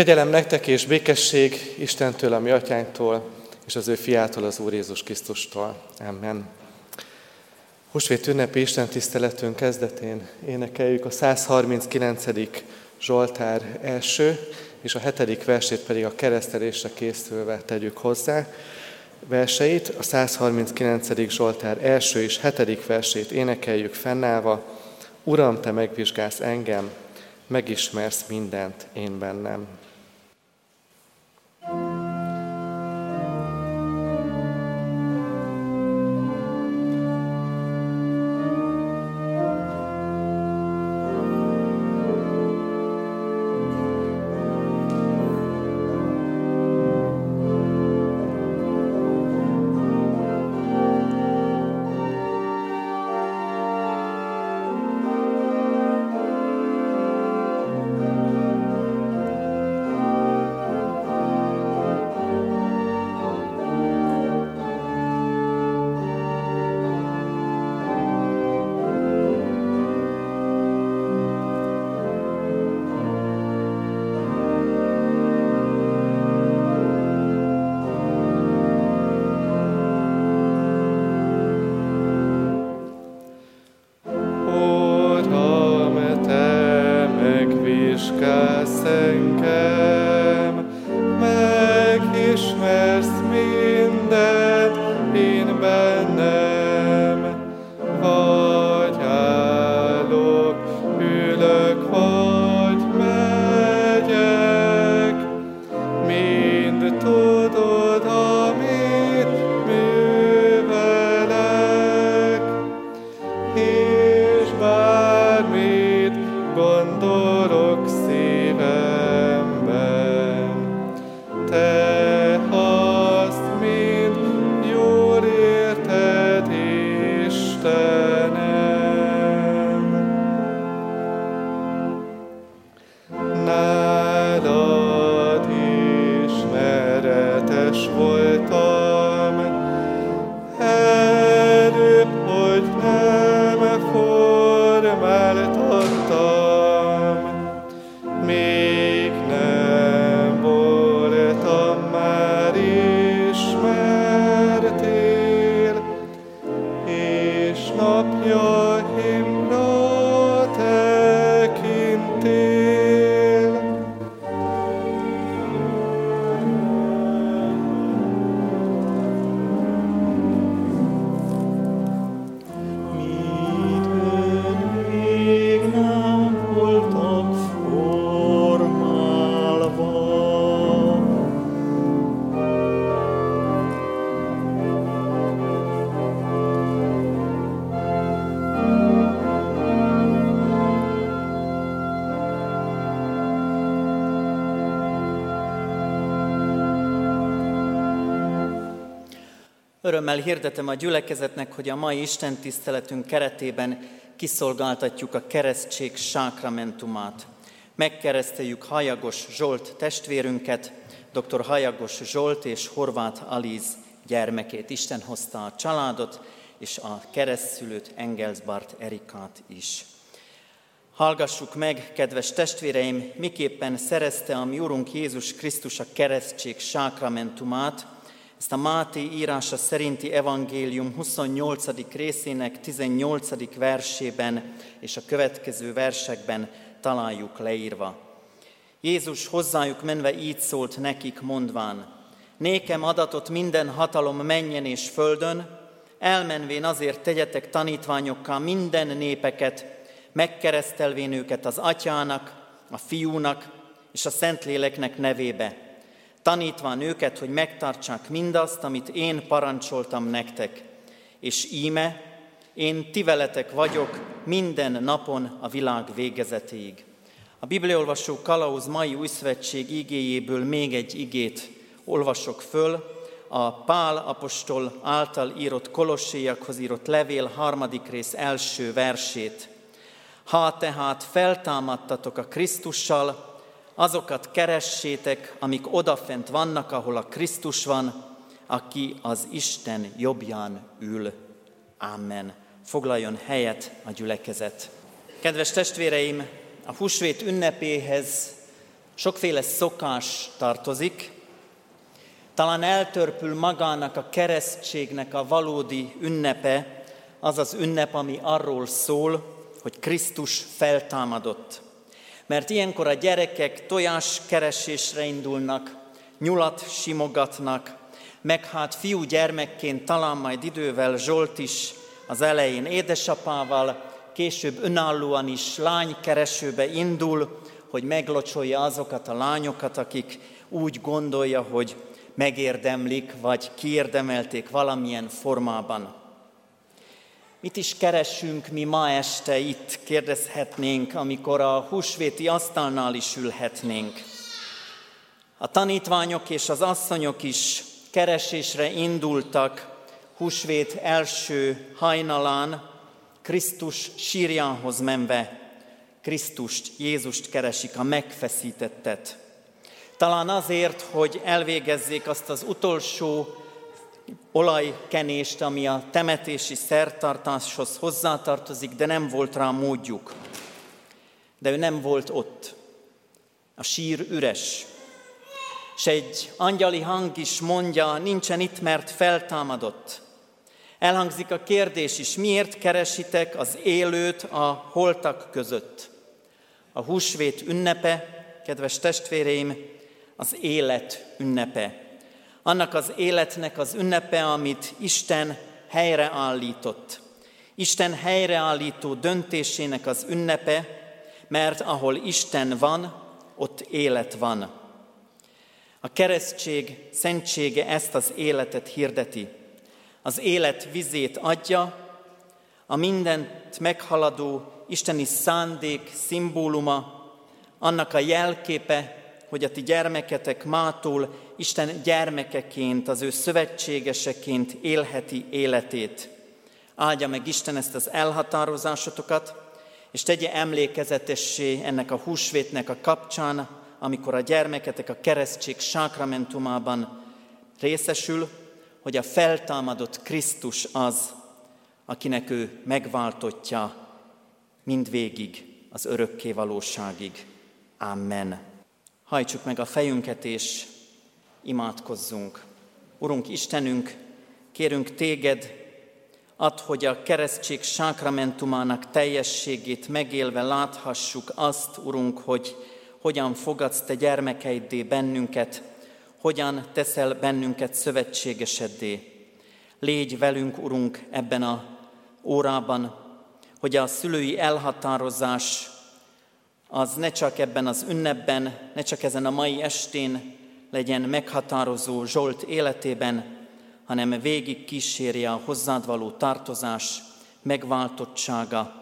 Kegyelem nektek és békesség Istentől, a mi atyánktól, és az ő fiától, az Úr Jézus Krisztustól. Amen. Húsvét ünnepi Isten tiszteletünk kezdetén énekeljük a 139. Zsoltár első, és a hetedik versét pedig a keresztelésre készülve tegyük hozzá. Verseit, a 139. Zsoltár első és hetedik versét énekeljük fennállva. Uram, Te megvizsgálsz engem, megismersz mindent én bennem. megvizsgálsz engem, megismersz Örömmel hirdetem a gyülekezetnek, hogy a mai Isten tiszteletünk keretében kiszolgáltatjuk a keresztség sákramentumát. Megkereszteljük Hajagos Zsolt testvérünket, dr. Hajagos Zsolt és Horváth Alíz gyermekét. Isten hozta a családot, és a keresztszülőt Engelsbart Erikát is. Hallgassuk meg, kedves testvéreim, miképpen szerezte a mi Urunk Jézus Krisztus a keresztség sákramentumát, ezt a Máté írása szerinti evangélium 28. részének 18. versében és a következő versekben találjuk leírva. Jézus hozzájuk menve így szólt nekik mondván, Nékem adatot minden hatalom menjen és földön, elmenvén azért tegyetek tanítványokká minden népeket, megkeresztelvén őket az atyának, a fiúnak és a Szentléleknek nevébe, tanítván őket, hogy megtartsák mindazt, amit én parancsoltam nektek. És íme, én ti veletek vagyok minden napon a világ végezetéig. A Bibliaolvasó Kalauz mai újszövetség igéjéből még egy igét olvasok föl, a Pál apostol által írott Kolosséjakhoz írott levél harmadik rész első versét. Ha tehát feltámadtatok a Krisztussal, azokat keressétek, amik odafent vannak, ahol a Krisztus van, aki az Isten jobbján ül. Amen. Foglaljon helyet a gyülekezet. Kedves testvéreim, a húsvét ünnepéhez Sokféle szokás tartozik, talán eltörpül magának a keresztségnek a valódi ünnepe, az az ünnep, ami arról szól, hogy Krisztus feltámadott. Mert ilyenkor a gyerekek tojás keresésre indulnak, nyulat simogatnak, meg hát fiú gyermekként talán majd idővel Zsolt is az elején édesapával, később önállóan is lánykeresőbe indul, hogy meglocsolja azokat a lányokat, akik úgy gondolja, hogy megérdemlik, vagy kiérdemelték valamilyen formában. Mit is keresünk mi ma este itt, kérdezhetnénk, amikor a húsvéti asztalnál is ülhetnénk. A tanítványok és az asszonyok is keresésre indultak húsvét első hajnalán, Krisztus sírjához menve, Krisztust, Jézust keresik, a megfeszítettet. Talán azért, hogy elvégezzék azt az utolsó olajkenést, ami a temetési szertartáshoz hozzátartozik, de nem volt rá módjuk. De ő nem volt ott. A sír üres. És egy angyali hang is mondja, nincsen itt, mert feltámadott. Elhangzik a kérdés is, miért keresitek az élőt a holtak között? A húsvét ünnepe, kedves testvéreim, az élet ünnepe. Annak az életnek az ünnepe, amit Isten helyreállított. Isten helyreállító döntésének az ünnepe, mert ahol Isten van, ott élet van. A keresztség szentsége ezt az életet hirdeti. Az élet vizét adja, a mindent meghaladó isteni szándék szimbóluma, annak a jelképe, hogy a ti gyermeketek mától Isten gyermekeként, az ő szövetségeseként élheti életét. Áldja meg Isten ezt az elhatározásotokat, és tegye emlékezetessé ennek a húsvétnek a kapcsán, amikor a gyermeketek a keresztség sákramentumában részesül, hogy a feltámadott Krisztus az, akinek ő megváltotja mindvégig az örökké valóságig. Amen. Hajtsuk meg a fejünket és imádkozzunk. Urunk Istenünk, kérünk téged, add, hogy a keresztség sákramentumának teljességét megélve láthassuk azt, Urunk, hogy hogyan fogadsz te gyermekeiddé bennünket, hogyan teszel bennünket szövetségeseddé. Légy velünk, Urunk, ebben a órában, hogy a szülői elhatározás az ne csak ebben az ünnepben, ne csak ezen a mai estén legyen meghatározó Zsolt életében, hanem végig kísérje a hozzád való tartozás, megváltottsága,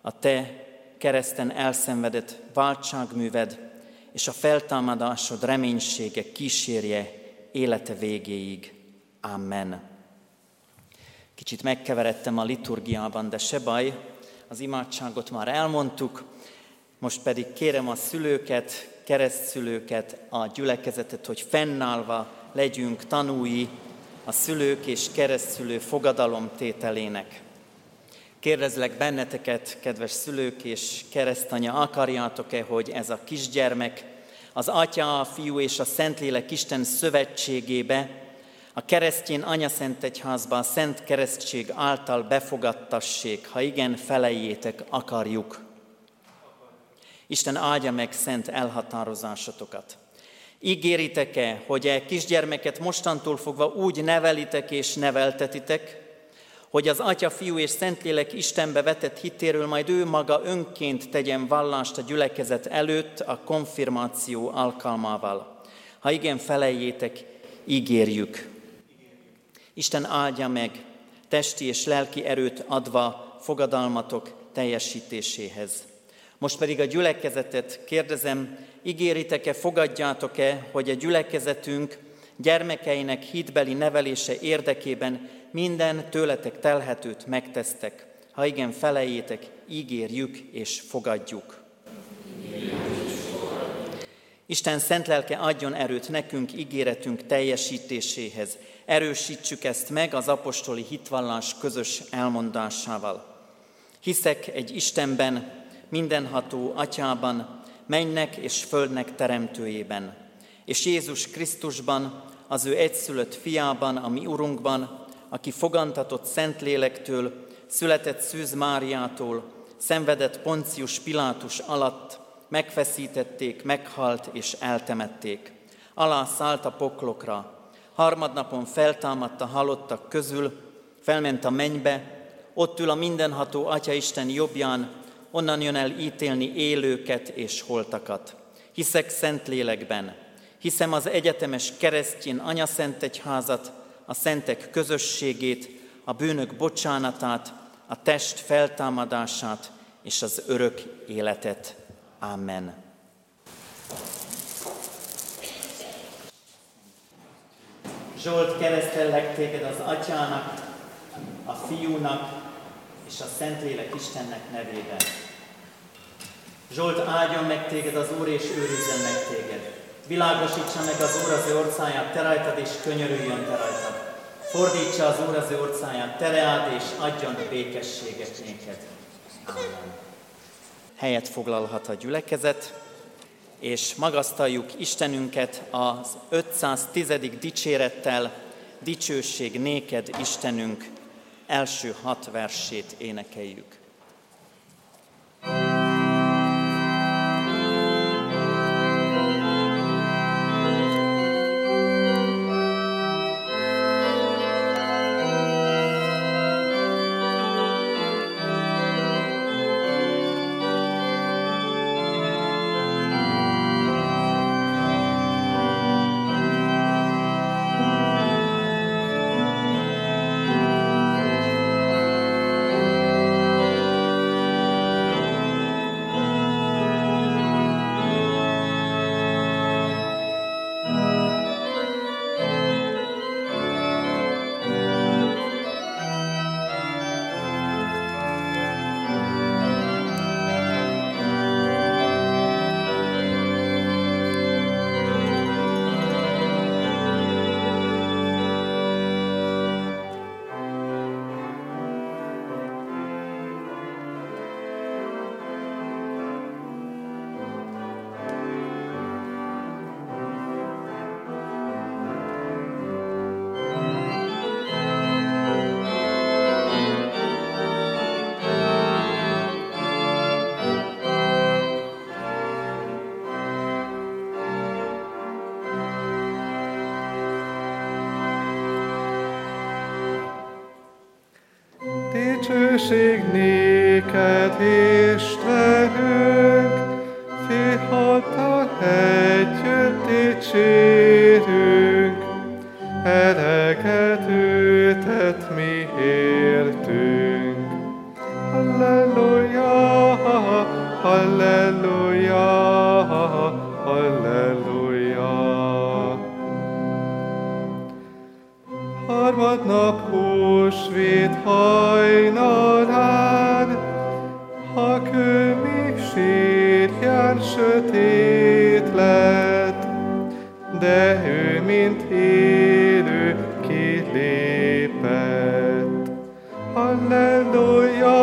a te kereszten elszenvedett váltságműved, és a feltámadásod reménysége kísérje élete végéig. Amen. Kicsit megkeveredtem a liturgiában, de se baj, az imádságot már elmondtuk, most pedig kérem a szülőket, keresztszülőket, a gyülekezetet, hogy fennállva legyünk tanúi a szülők és keresztszülő fogadalomtételének. Kérdezlek benneteket, kedves szülők és keresztanya, akarjátok-e, hogy ez a kisgyermek az Atya, a Fiú és a Szentlélek Isten szövetségébe, a keresztjén Anyaszent Egyházba a Szent Keresztség által befogadtassék, ha igen, felejétek, akarjuk. Isten áldja meg szent elhatározásotokat. Ígéritek-e, hogy e kisgyermeket mostantól fogva úgy nevelitek és neveltetitek, hogy az Atya, Fiú és Szentlélek Istenbe vetett hitéről majd ő maga önként tegyen vallást a gyülekezet előtt a konfirmáció alkalmával. Ha igen, felejétek, ígérjük. Isten áldja meg, testi és lelki erőt adva fogadalmatok teljesítéséhez. Most pedig a gyülekezetet kérdezem, ígéritek-e, fogadjátok-e, hogy a gyülekezetünk gyermekeinek hitbeli nevelése érdekében minden tőletek telhetőt megtesztek. Ha igen, felejétek, ígérjük és fogadjuk. Isten szent lelke adjon erőt nekünk ígéretünk teljesítéséhez. Erősítsük ezt meg az apostoli hitvallás közös elmondásával. Hiszek egy Istenben, mindenható atyában, mennek és földnek teremtőjében, és Jézus Krisztusban, az ő egyszülött fiában, a mi Urunkban, aki fogantatott Szentlélektől, született Szűz Máriától, szenvedett Poncius Pilátus alatt, megfeszítették, meghalt és eltemették. Alá szállt a poklokra, harmadnapon feltámadt a halottak közül, felment a mennybe, ott ül a mindenható Atya Isten jobbján, onnan jön el ítélni élőket és holtakat. Hiszek szent lélekben, hiszem az egyetemes keresztjén anyaszent egyházat, a szentek közösségét, a bűnök bocsánatát, a test feltámadását és az örök életet. Amen. Zsolt, keresztellek téged az Atyának, a Fiúnak és a Szentlélek Istennek nevében. Zsolt, áldjon meg téged az Úr, és őrizzen meg téged. Világosítsa meg az Úr az ő orcáját, te rajtad, és könyörüljön te rajtad. Fordítsa az Úr az ő orcáját, tereád, és adjon békességet néked. Amen. Helyet foglalhat a gyülekezet, és magasztaljuk Istenünket az 510. dicsérettel, dicsőség néked, Istenünk, első hat versét énekeljük. Húsvét hajnalán, a kőmi sírján sötét lett, de ő, mint élő, kilépett. Halleluja,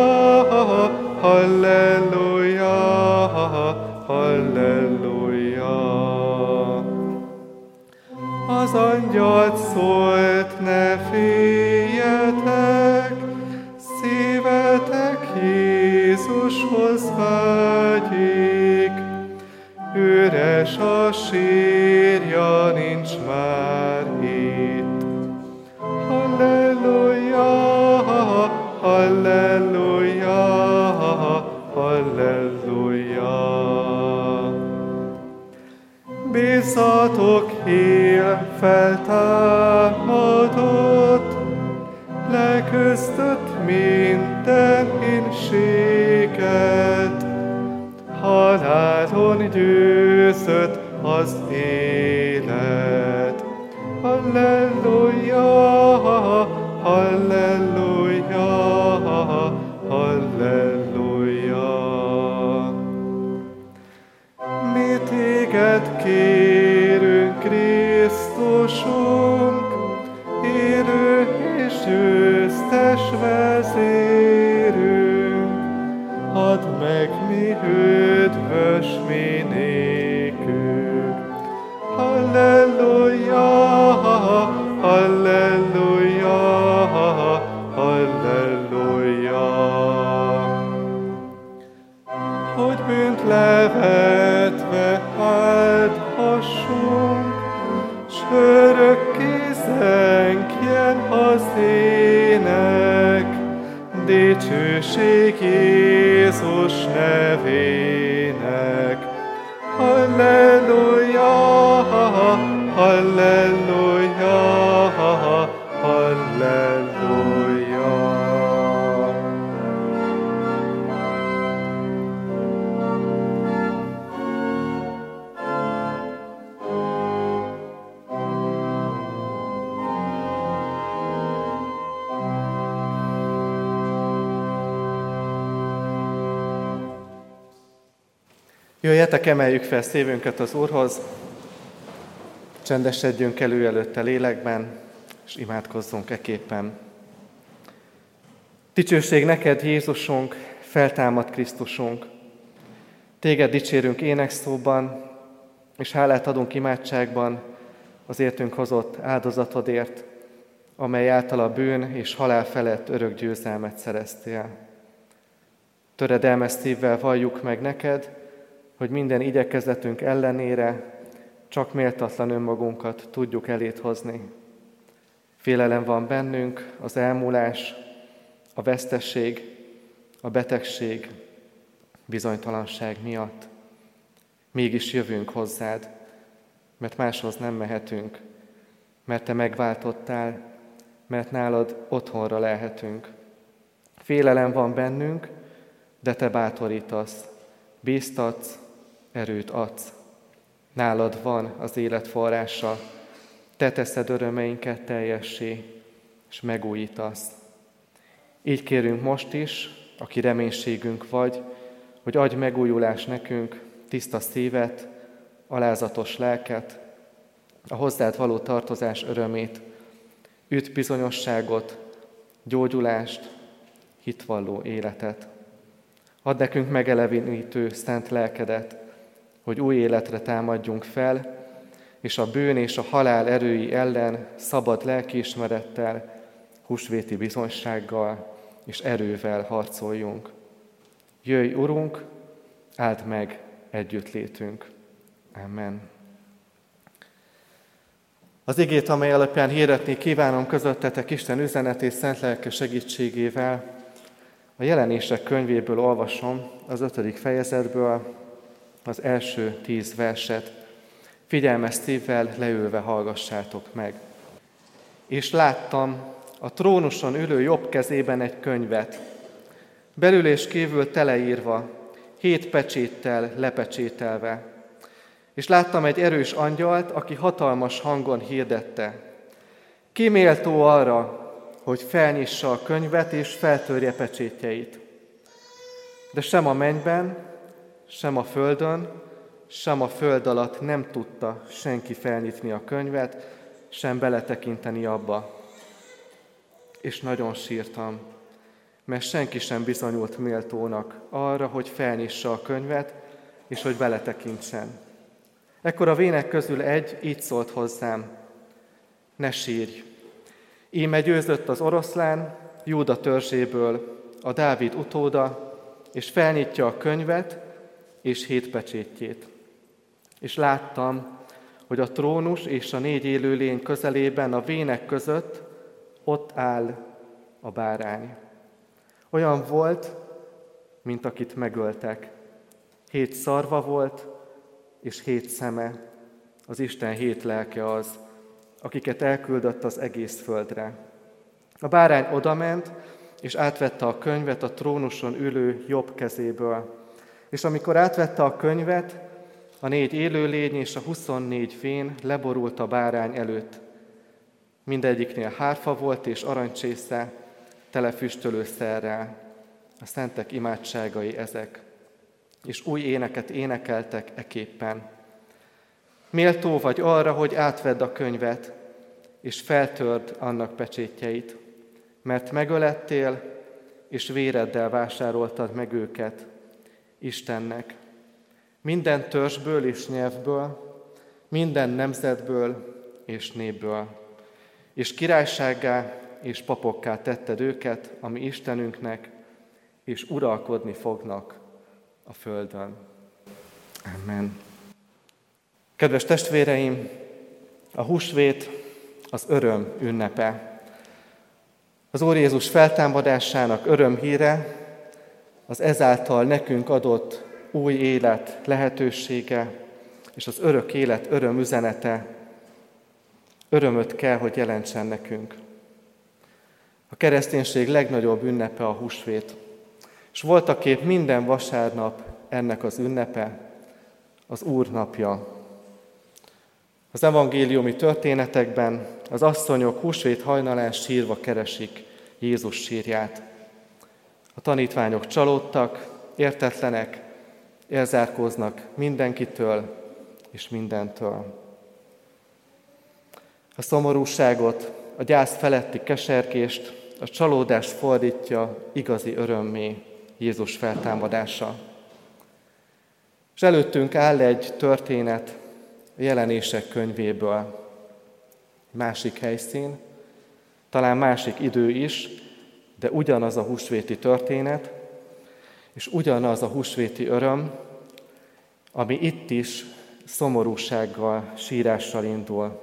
halleluja, halleluja. Az angyal szólt, sírja, nincs már itt. Halleluja, halleluja, halleluja. Bízzatok, él feltámadott, leküzdött minden inséget, halálon győzött téged kérünk, Jöjjetek, emeljük fel szívünket az Úrhoz, csendesedjünk elő előtte lélekben, és imádkozzunk eképpen. Dicsőség neked, Jézusunk, feltámad Krisztusunk. Téged dicsérünk énekszóban, és hálát adunk imádságban az értünk hozott áldozatodért, amely által a bűn és halál felett örök győzelmet szereztél. Töredelmes szívvel valljuk meg neked, hogy minden igyekezetünk ellenére csak méltatlan önmagunkat tudjuk elét hozni. Félelem van bennünk, az elmúlás, a vesztesség, a betegség, bizonytalanság miatt. Mégis jövünk hozzád, mert máshoz nem mehetünk, mert Te megváltottál, mert nálad otthonra lehetünk. Félelem van bennünk, de Te bátorítasz, bíztatsz, erőt adsz. Nálad van az élet forrása, te teszed örömeinket teljessé, és megújítasz. Így kérünk most is, aki reménységünk vagy, hogy adj megújulás nekünk, tiszta szívet, alázatos lelket, a hozzád való tartozás örömét, üt bizonyosságot, gyógyulást, hitvalló életet. Add nekünk megelevinítő szent lelkedet, hogy új életre támadjunk fel, és a bűn és a halál erői ellen szabad lelkiismerettel, húsvéti bizonysággal és erővel harcoljunk. Jöjj, Urunk, áld meg együttlétünk. Amen. Az igét, amely alapján hirdetni kívánom közöttetek Isten üzenetét szent lelke segítségével, a jelenések könyvéből olvasom az ötödik fejezetből, az első tíz verset. Figyelmes szívvel leülve hallgassátok meg. És láttam a trónuson ülő jobb kezében egy könyvet, belül és kívül teleírva, hét pecséttel lepecsételve. És láttam egy erős angyalt, aki hatalmas hangon hirdette. Ki arra, hogy felnyissa a könyvet és feltörje pecsétjeit. De sem a mennyben, sem a földön, sem a föld alatt nem tudta senki felnyitni a könyvet, sem beletekinteni abba. És nagyon sírtam, mert senki sem bizonyult méltónak arra, hogy felnyissa a könyvet, és hogy beletekintsen. Ekkor a vének közül egy így szólt hozzám, ne sírj! Íme győzött az oroszlán, Júda törzséből, a Dávid utóda, és felnyitja a könyvet, és hét pecsétjét. És láttam, hogy a trónus és a négy élőlény közelében a vének között ott áll a bárány. Olyan volt, mint akit megöltek. Hét szarva volt, és hét szeme. Az Isten hét lelke az, akiket elküldött az egész földre. A bárány odament, és átvette a könyvet a trónuson ülő jobb kezéből. És amikor átvette a könyvet, a négy élőlény és a 24 fén leborult a bárány előtt. Mindegyiknél hárfa volt és arancsésze, tele füstölőszerrel. A szentek imádságai ezek. És új éneket énekeltek eképpen. Méltó vagy arra, hogy átvedd a könyvet, és feltörd annak pecsétjeit, mert megölettél, és véreddel vásároltad meg őket, Istennek. Minden törzsből és nyelvből, minden nemzetből és népből, és királysággá és papokká tetted őket, ami Istenünknek, és uralkodni fognak a földön. Amen. Kedves testvéreim, a húsvét az öröm ünnepe. Az Úr Jézus feltámadásának örömhíre, az ezáltal nekünk adott új élet lehetősége, és az örök élet öröm üzenete örömöt kell, hogy jelentsen nekünk. A kereszténység legnagyobb ünnepe a húsvét, és voltaképp minden vasárnap ennek az ünnepe, az Úr napja. Az evangéliumi történetekben az asszonyok húsvét hajnalán sírva keresik Jézus sírját. A tanítványok csalódtak, értetlenek, elzárkóznak mindenkitől és mindentől. A szomorúságot, a gyász feletti keserkést, a csalódást fordítja igazi örömmé Jézus feltámadása. És előttünk áll egy történet a jelenések könyvéből. Másik helyszín, talán másik idő is, de ugyanaz a húsvéti történet, és ugyanaz a húsvéti öröm, ami itt is szomorúsággal, sírással indul.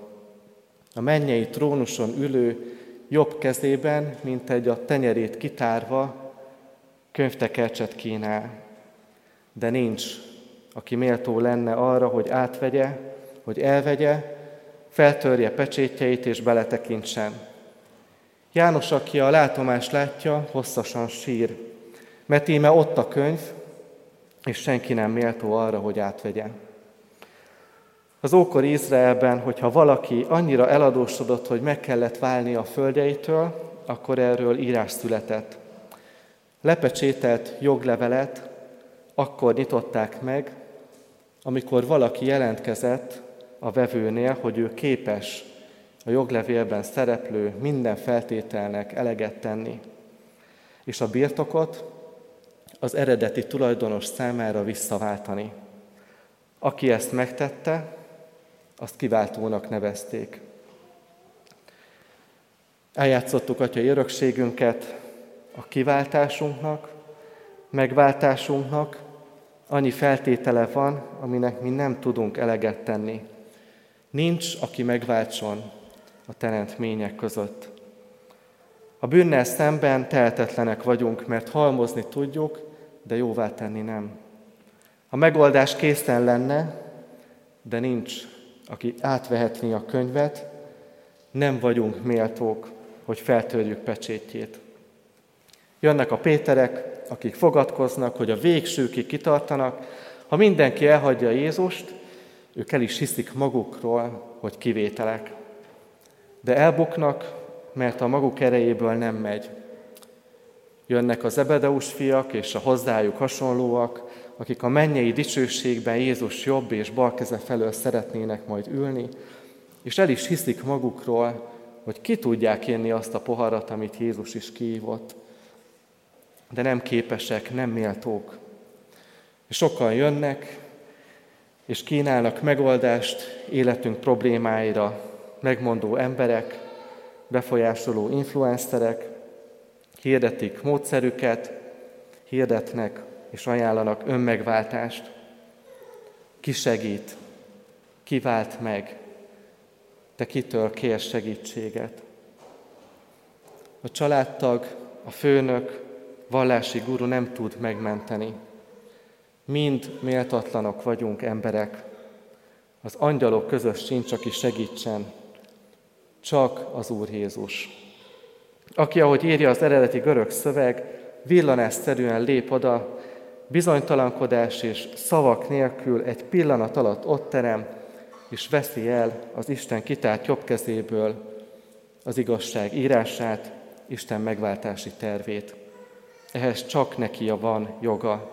A mennyei trónuson ülő jobb kezében, mint egy a tenyerét kitárva, könyvtekercset kínál. De nincs, aki méltó lenne arra, hogy átvegye, hogy elvegye, feltörje pecsétjeit és beletekintsen. János, aki a látomást látja, hosszasan sír, mert íme ott a könyv, és senki nem méltó arra, hogy átvegye. Az ókor Izraelben, hogyha valaki annyira eladósodott, hogy meg kellett válni a földjeitől, akkor erről írás született. Lepecsételt joglevelet akkor nyitották meg, amikor valaki jelentkezett a vevőnél, hogy ő képes a joglevélben szereplő minden feltételnek eleget tenni, és a birtokot az eredeti tulajdonos számára visszaváltani. Aki ezt megtette, azt kiváltónak nevezték. Eljátszottuk atyai örökségünket a kiváltásunknak, megváltásunknak, annyi feltétele van, aminek mi nem tudunk eleget tenni. Nincs, aki megváltson a teremtmények között. A bűnnel szemben tehetetlenek vagyunk, mert halmozni tudjuk, de jóvá tenni nem. A megoldás készen lenne, de nincs aki átvehetné a könyvet, nem vagyunk méltók, hogy feltörjük pecsétjét. Jönnek a Péterek, akik fogadkoznak, hogy a végsőkig kitartanak. Ha mindenki elhagyja Jézust, ők el is hiszik magukról, hogy kivételek. De elbuknak, mert a maguk erejéből nem megy. Jönnek az Ebedeus fiak és a hozzájuk hasonlóak, akik a mennyei dicsőségben Jézus jobb és bal keze felől szeretnének majd ülni, és el is hiszik magukról, hogy ki tudják élni azt a poharat, amit Jézus is kiívott. De nem képesek, nem méltók. És sokan jönnek, és kínálnak megoldást életünk problémáira, megmondó emberek, befolyásoló influencerek, hirdetik módszerüket, hirdetnek és ajánlanak önmegváltást. Ki segít? Ki vált meg? Te kitől kér segítséget? A családtag, a főnök, vallási guru nem tud megmenteni. Mind méltatlanok vagyunk emberek. Az angyalok közös sincs, aki segítsen. Csak az Úr Jézus. Aki, ahogy írja az eredeti görög szöveg, villanásszerűen lép oda, bizonytalankodás és szavak nélkül egy pillanat alatt ott terem, és veszi el az Isten kitárt jobb kezéből az igazság írását, Isten megváltási tervét. Ehhez csak neki van joga.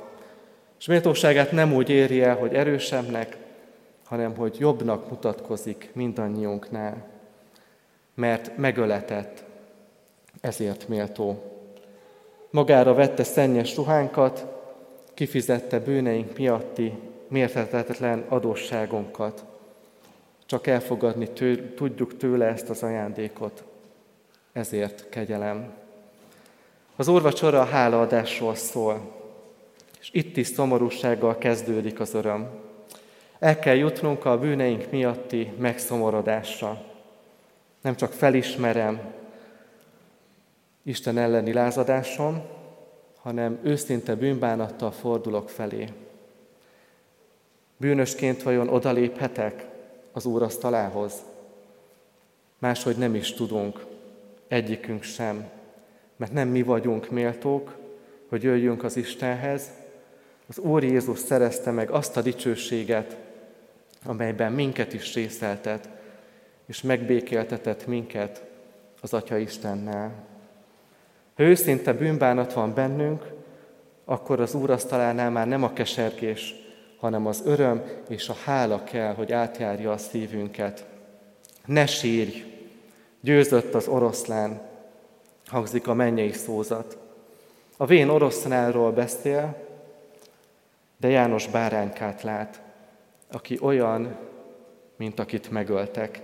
És méltóságát nem úgy éri el, hogy erősebbnek, hanem hogy jobbnak mutatkozik mindannyiunknál. Mert megöletett, ezért méltó. Magára vette szennyes ruhánkat, kifizette bűneink miatti mérhetetlen adósságunkat. csak elfogadni tő, tudjuk tőle ezt az ajándékot. Ezért kegyelem. Az úrvacsora a hálaadásról szól, és itt is szomorúsággal kezdődik az öröm. El kell jutnunk a bűneink miatti megszomorodásra. Nem csak felismerem Isten elleni lázadásom, hanem őszinte bűnbánattal fordulok felé. Bűnösként vajon odaléphetek az asztalához? Máshogy nem is tudunk, egyikünk sem, mert nem mi vagyunk méltók, hogy jöjjünk az Istenhez. Az Úr Jézus szerezte meg azt a dicsőséget, amelyben minket is részeltet, és megbékéltetett minket az Atya Istennel. Ha őszinte bűnbánat van bennünk, akkor az asztalánál már nem a kesergés, hanem az öröm és a hála kell, hogy átjárja a szívünket. Ne sírj, győzött az oroszlán, hangzik a mennyei szózat. A vén oroszlánról beszél, de János báránykát lát, aki olyan, mint akit megöltek.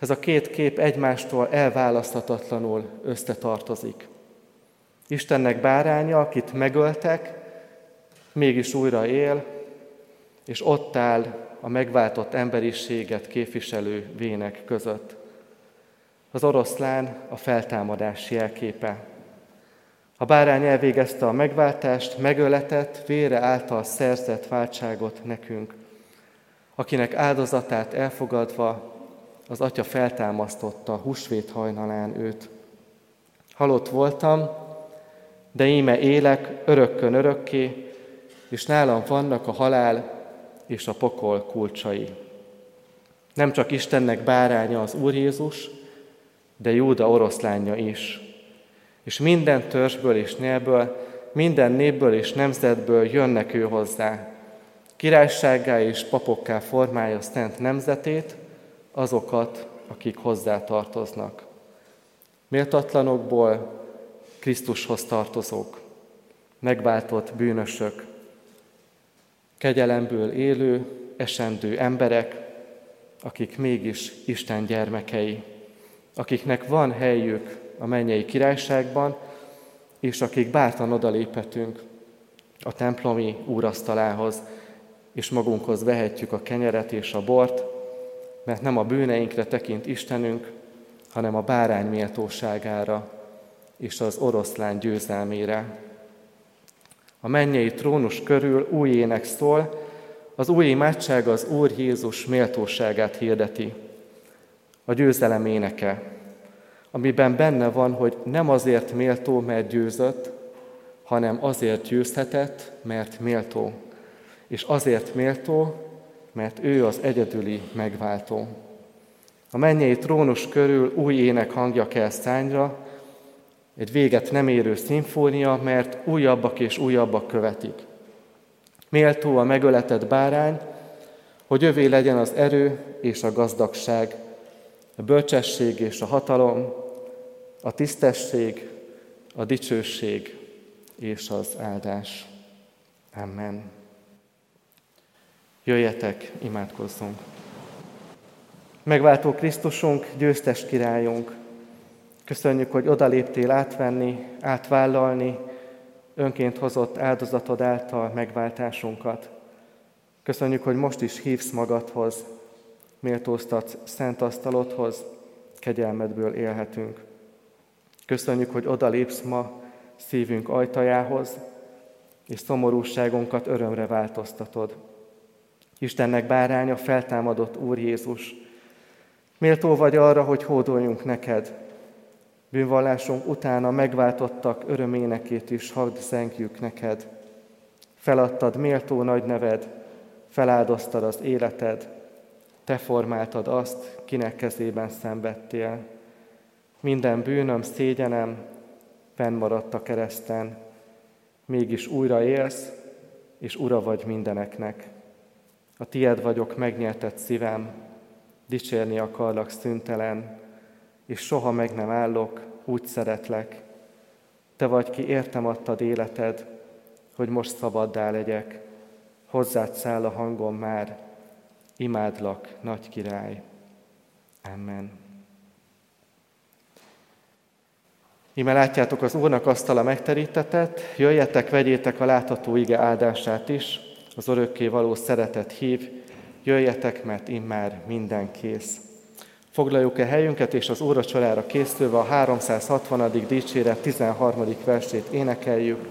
Ez a két kép egymástól elválaszthatatlanul összetartozik. Istennek báránya, akit megöltek, mégis újra él, és ott áll a megváltott emberiséget képviselő vének között. Az oroszlán a feltámadás jelképe. A bárány elvégezte a megváltást, megöletett, vére által szerzett váltságot nekünk, akinek áldozatát elfogadva az Atya feltámasztotta húsvét hajnalán őt. Halott voltam, de íme élek örökkön örökké, és nálam vannak a halál és a pokol kulcsai. Nem csak Istennek báránya az Úr Jézus, de Júda oroszlánja is. És minden törzsből és nyelvből, minden népből és nemzetből jönnek ő hozzá. Királysággá és papokká formálja szent nemzetét, azokat, akik hozzá tartoznak. Méltatlanokból Krisztushoz tartozók, megváltott bűnösök, kegyelemből élő, esendő emberek, akik mégis Isten gyermekei, akiknek van helyük a mennyei királyságban, és akik bártan odaléphetünk a templomi úrasztalához, és magunkhoz vehetjük a kenyeret és a bort, mert nem a bűneinkre tekint Istenünk, hanem a bárány méltóságára és az oroszlán győzelmére. A mennyei trónus körül új ének szól, az új imádság az Úr Jézus méltóságát hirdeti. A győzelem éneke, amiben benne van, hogy nem azért méltó, mert győzött, hanem azért győzhetett, mert méltó. És azért méltó, mert ő az egyedüli megváltó. A mennyei trónus körül új ének hangja kell szányra, egy véget nem érő szimfónia, mert újabbak és újabbak követik. Méltó a megöletett bárány, hogy övé legyen az erő és a gazdagság, a bölcsesség és a hatalom, a tisztesség, a dicsőség és az áldás. Amen. Jöjjetek, imádkozzunk! Megváltó Krisztusunk, győztes királyunk, köszönjük, hogy odaléptél átvenni, átvállalni önként hozott áldozatod által megváltásunkat. Köszönjük, hogy most is hívsz magadhoz, méltóztatsz szent asztalodhoz, kegyelmedből élhetünk. Köszönjük, hogy odalépsz ma szívünk ajtajához, és szomorúságunkat örömre változtatod. Istennek báránya, feltámadott Úr Jézus. Méltó vagy arra, hogy hódoljunk neked. Bűnvallásunk utána megváltottak öröménekét is hadd zengjük neked. Feladtad méltó nagy neved, feláldoztad az életed, te formáltad azt, kinek kezében szenvedtél. Minden bűnöm, szégyenem fennmaradt a kereszten, mégis újra élsz, és ura vagy mindeneknek. A tied vagyok megnyertett szívem, dicsérni akarlak szüntelen, és soha meg nem állok, úgy szeretlek. Te vagy ki értem adtad életed, hogy most szabaddá legyek, hozzád száll a hangom már, imádlak, nagy király. Amen. Íme látjátok az Úrnak asztala megterítetett, jöjjetek, vegyétek a látható ige áldását is, az örökké való szeretet hív, jöjjetek, mert immár minden kész. Foglaljuk-e helyünket, és az Úr csalára készülve a 360. dicséret 13. versét énekeljük.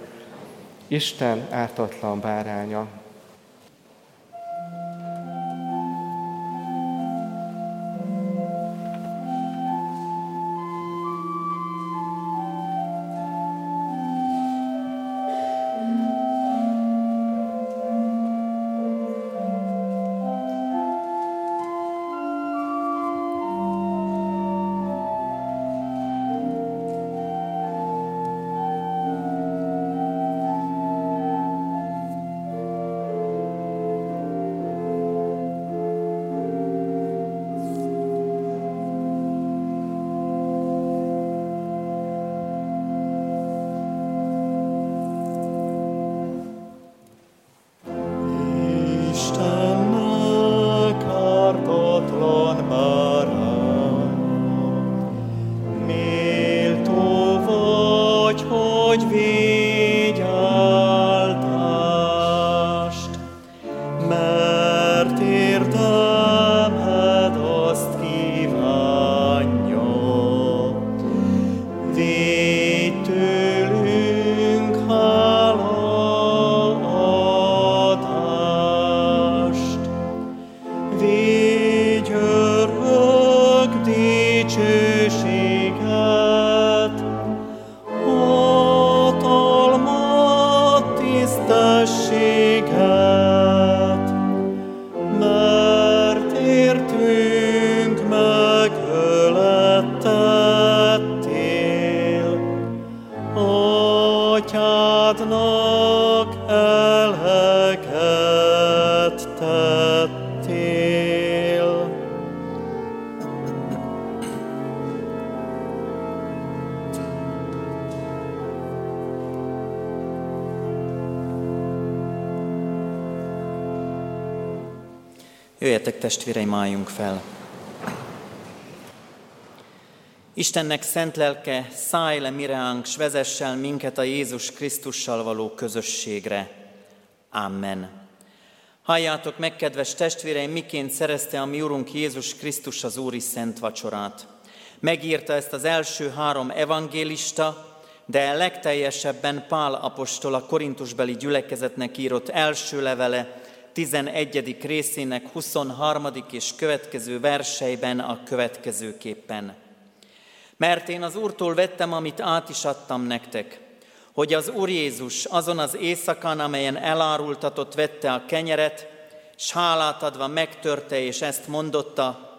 Isten ártatlan báránya. Jöjjetek testvéreim, álljunk fel. Istennek szent lelke, szállj le mireánk, s vezessel minket a Jézus Krisztussal való közösségre. Amen. Halljátok meg, kedves testvéreim, miként szerezte a mi Urunk Jézus Krisztus az Úri Szent Vacsorát. Megírta ezt az első három evangélista, de legteljesebben Pál apostol a korintusbeli gyülekezetnek írott első levele, 11. részének 23. és következő verseiben a következőképpen. Mert én az Úrtól vettem, amit át is adtam nektek, hogy az Úr Jézus azon az éjszakán, amelyen elárultatott, vette a kenyeret, s hálát adva megtörte, és ezt mondotta,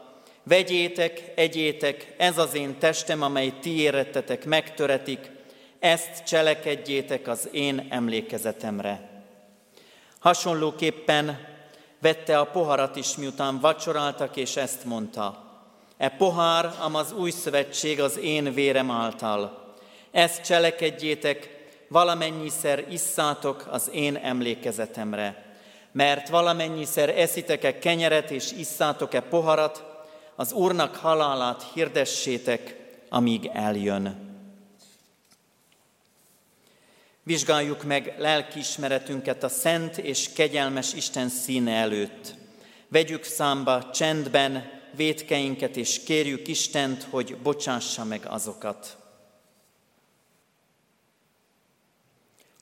Vegyétek, egyétek, ez az én testem, amely ti érettetek, megtöretik, ezt cselekedjétek az én emlékezetemre. Hasonlóképpen vette a poharat is, miután vacsoráltak, és ezt mondta. E pohár, am az új szövetség az én vérem által. Ezt cselekedjétek, valamennyiszer isszátok az én emlékezetemre. Mert valamennyiszer eszitek-e kenyeret és isszátok-e poharat, az Úrnak halálát hirdessétek, amíg eljön. Vizsgáljuk meg lelkiismeretünket a szent és kegyelmes Isten színe előtt. Vegyük számba csendben vétkeinket, és kérjük Istent, hogy bocsássa meg azokat.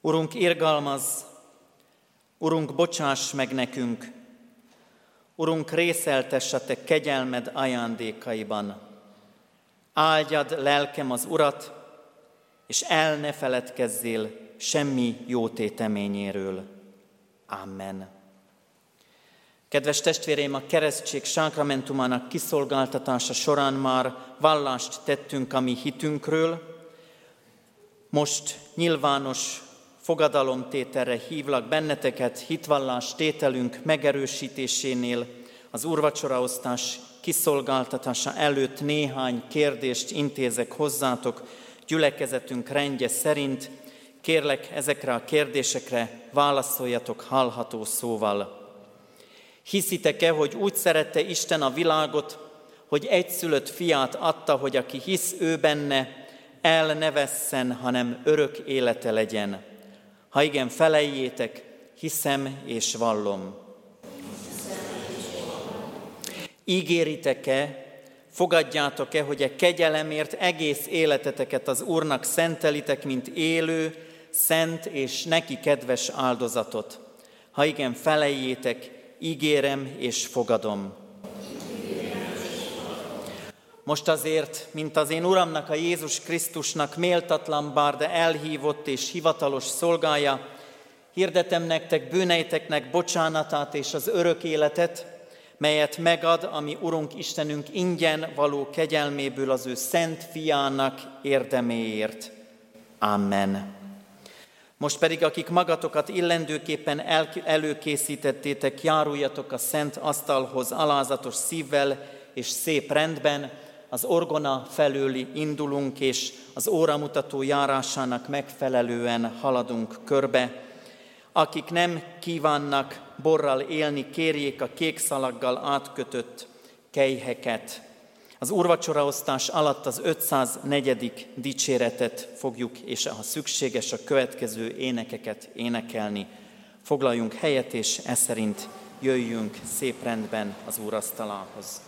Urunk, irgalmaz, Urunk, bocsáss meg nekünk, Urunk, részeltess a Te kegyelmed ajándékaiban. Áldjad lelkem az Urat, és el ne feledkezzél semmi jó téteményéről. Amen. Kedves testvéreim, a keresztség sákramentumának kiszolgáltatása során már vallást tettünk a mi hitünkről. Most nyilvános fogadalomtételre hívlak benneteket hitvallás tételünk megerősítésénél, az úrvacsoraosztás kiszolgáltatása előtt néhány kérdést intézek hozzátok gyülekezetünk rendje szerint, Kérlek, ezekre a kérdésekre válaszoljatok hallható szóval. Hiszitek-e, hogy úgy szerette Isten a világot, hogy egyszülött fiát adta, hogy aki hisz ő benne, el ne vesszen, hanem örök élete legyen. Ha igen, felejétek, hiszem és vallom. Ígéritek-e, fogadjátok-e, hogy a e kegyelemért egész életeteket az Úrnak szentelitek, mint élő, szent és neki kedves áldozatot? Ha igen, felejétek, ígérem és fogadom. Most azért, mint az én Uramnak, a Jézus Krisztusnak méltatlan bár, de elhívott és hivatalos szolgája, hirdetem nektek bűneiteknek bocsánatát és az örök életet, melyet megad, ami Urunk Istenünk ingyen való kegyelméből az ő szent fiának érdeméért. Amen. Most pedig, akik magatokat illendőképpen el, előkészítettétek, járuljatok a szent asztalhoz alázatos szívvel és szép rendben, az orgona felőli indulunk, és az óramutató járásának megfelelően haladunk körbe. Akik nem kívánnak borral élni, kérjék a kék szalaggal átkötött kejheket. Az úrvacsoraosztás alatt az 504. dicséretet fogjuk, és ha szükséges, a következő énekeket énekelni. Foglaljunk helyet, és e szerint jöjjünk szép rendben az úrasztalához.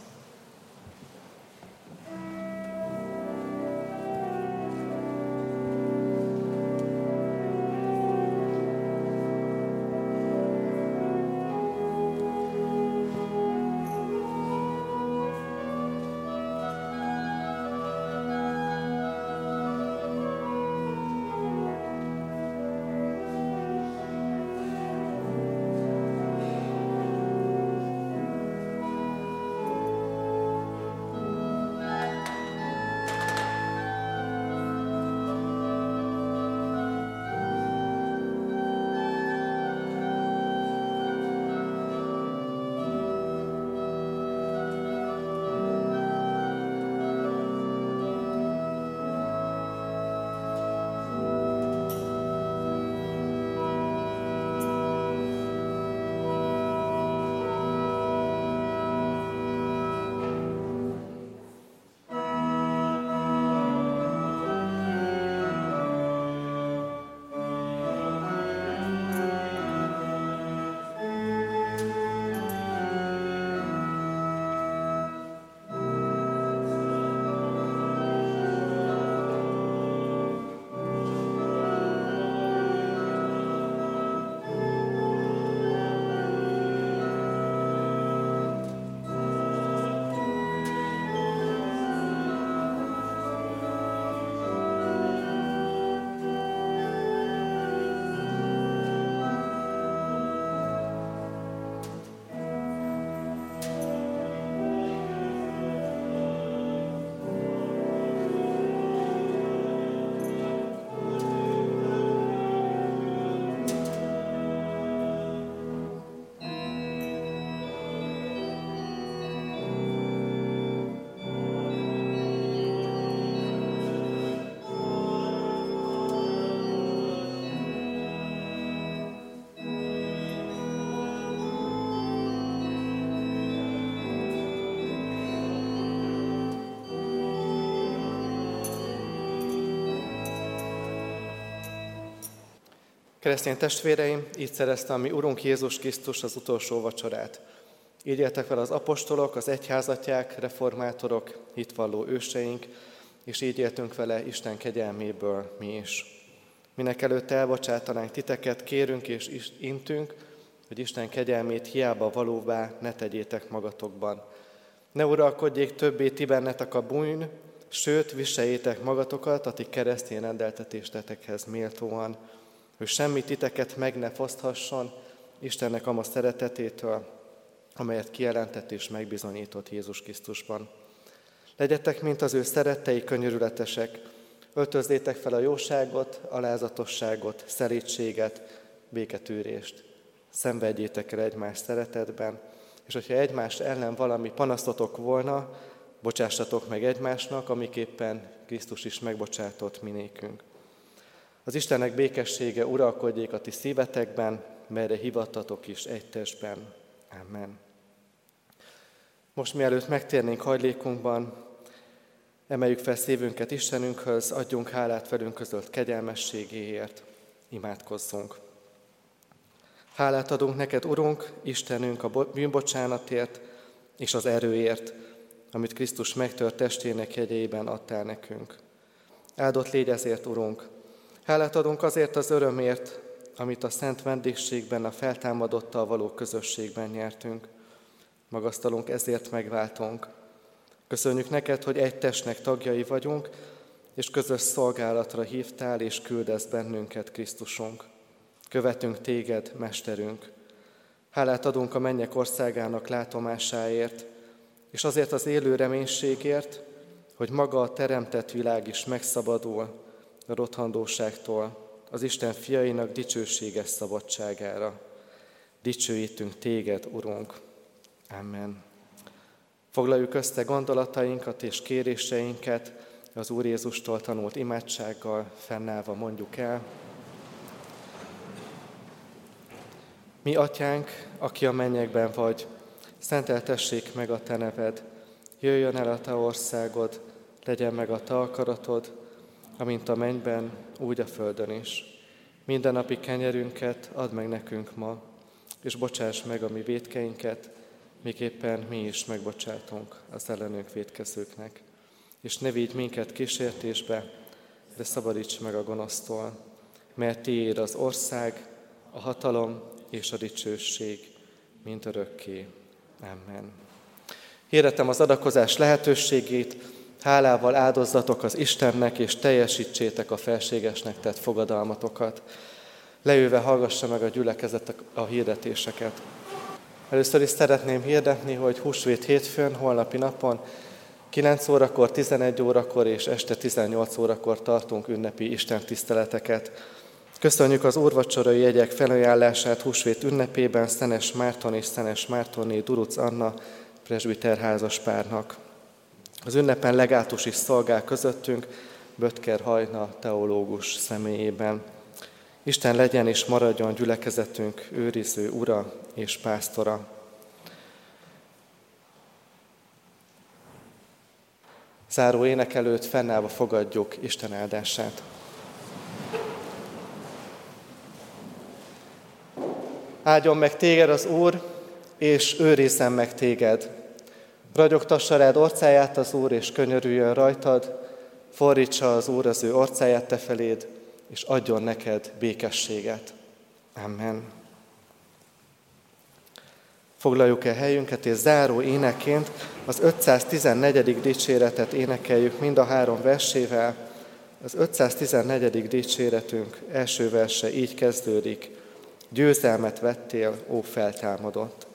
Keresztény testvéreim, így szerezte a mi Urunk Jézus Krisztus az utolsó vacsorát. Így éltek fel az apostolok, az egyházatják, reformátorok, hitvalló őseink, és így éltünk vele Isten kegyelméből mi is. Minek előtt elbocsátanánk titeket, kérünk és intünk, hogy Isten kegyelmét hiába valóvá ne tegyétek magatokban. Ne uralkodjék többé ti bennetek a bűn, sőt, viseljétek magatokat a ti keresztény rendeltetéstetekhez méltóan, hogy semmi titeket meg ne foszthasson Istennek ama szeretetétől, amelyet kijelentett és megbizonyított Jézus Krisztusban. Legyetek, mint az ő szerettei könyörületesek, öltözzétek fel a jóságot, alázatosságot, szerítséget, béketűrést. Szenvedjétek el egymás szeretetben, és hogyha egymás ellen valami panasztotok volna, bocsássatok meg egymásnak, amiképpen Krisztus is megbocsátott minékünk. Az Istennek békessége uralkodjék a ti szívetekben, merre hivattatok is egy testben. Amen. Most mielőtt megtérnénk hajlékunkban, emeljük fel szívünket Istenünkhöz, adjunk hálát velünk közölt kegyelmességéért, imádkozzunk. Hálát adunk neked, Urunk, Istenünk, a bűnbocsánatért és az erőért, amit Krisztus megtört testének jegyeiben adtál nekünk. Áldott légy ezért, Urunk. Hálát adunk azért az örömért, amit a szent vendégségben, a feltámadottal való közösségben nyertünk. Magasztalunk ezért megváltunk. Köszönjük neked, hogy egy testnek tagjai vagyunk, és közös szolgálatra hívtál és küldesz bennünket, Krisztusunk. Követünk téged, Mesterünk. Hálát adunk a mennyek országának látomásáért, és azért az élő reménységért, hogy maga a teremtett világ is megszabadul a rothandóságtól, az Isten fiainak dicsőséges szabadságára. Dicsőítünk téged, Urunk. Amen. Foglaljuk össze gondolatainkat és kéréseinket az Úr Jézustól tanult imádsággal, fennállva mondjuk el. Mi, Atyánk, aki a mennyekben vagy, szenteltessék meg a Te neved, jöjjön el a Te országod, legyen meg a Te akaratod, amint a mennyben, úgy a földön is. Minden napi kenyerünket add meg nekünk ma, és bocsáss meg a mi védkeinket, miképpen mi is megbocsátunk az ellenünk védkezőknek. És ne vigy minket kísértésbe, de szabadíts meg a gonosztól, mert tiéd az ország, a hatalom és a dicsőség, mint örökké. Amen. Hirdetem az adakozás lehetőségét, hálával áldozzatok az Istennek, és teljesítsétek a felségesnek tett fogadalmatokat. Leülve hallgassa meg a gyülekezet a hirdetéseket. Először is szeretném hirdetni, hogy húsvét hétfőn, holnapi napon 9 órakor, 11 órakor és este 18 órakor tartunk ünnepi Isten tiszteleteket. Köszönjük az úrvacsorai jegyek felajánlását húsvét ünnepében Szenes Márton és Szenes Mártonné Duruc Anna presbiterházas párnak. Az ünnepen legátus is szolgál közöttünk, Böttker Hajna teológus személyében. Isten legyen és maradjon gyülekezetünk őriző ura és pásztora. Záró ének előtt fennállva fogadjuk Isten áldását. Áldjon meg téged az Úr, és őrizzen meg téged. Ragyogtassa rád orcáját az Úr, és könyörüljön rajtad, fordítsa az Úr az ő orcáját te feléd, és adjon neked békességet. Amen. Foglaljuk el helyünket, és záró éneként az 514. dicséretet énekeljük mind a három versével. Az 514. dicséretünk első verse így kezdődik. Győzelmet vettél, ó feltámadott.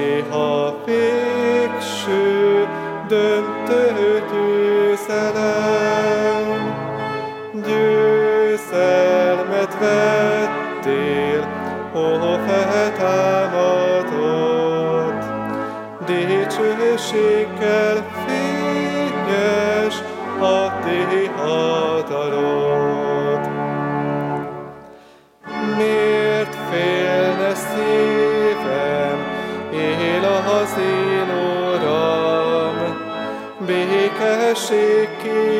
néha végső döntő győzelem. Győzelmet vettél, ó feltámadott, dicsőséggel fényes a ti hatalom. sei que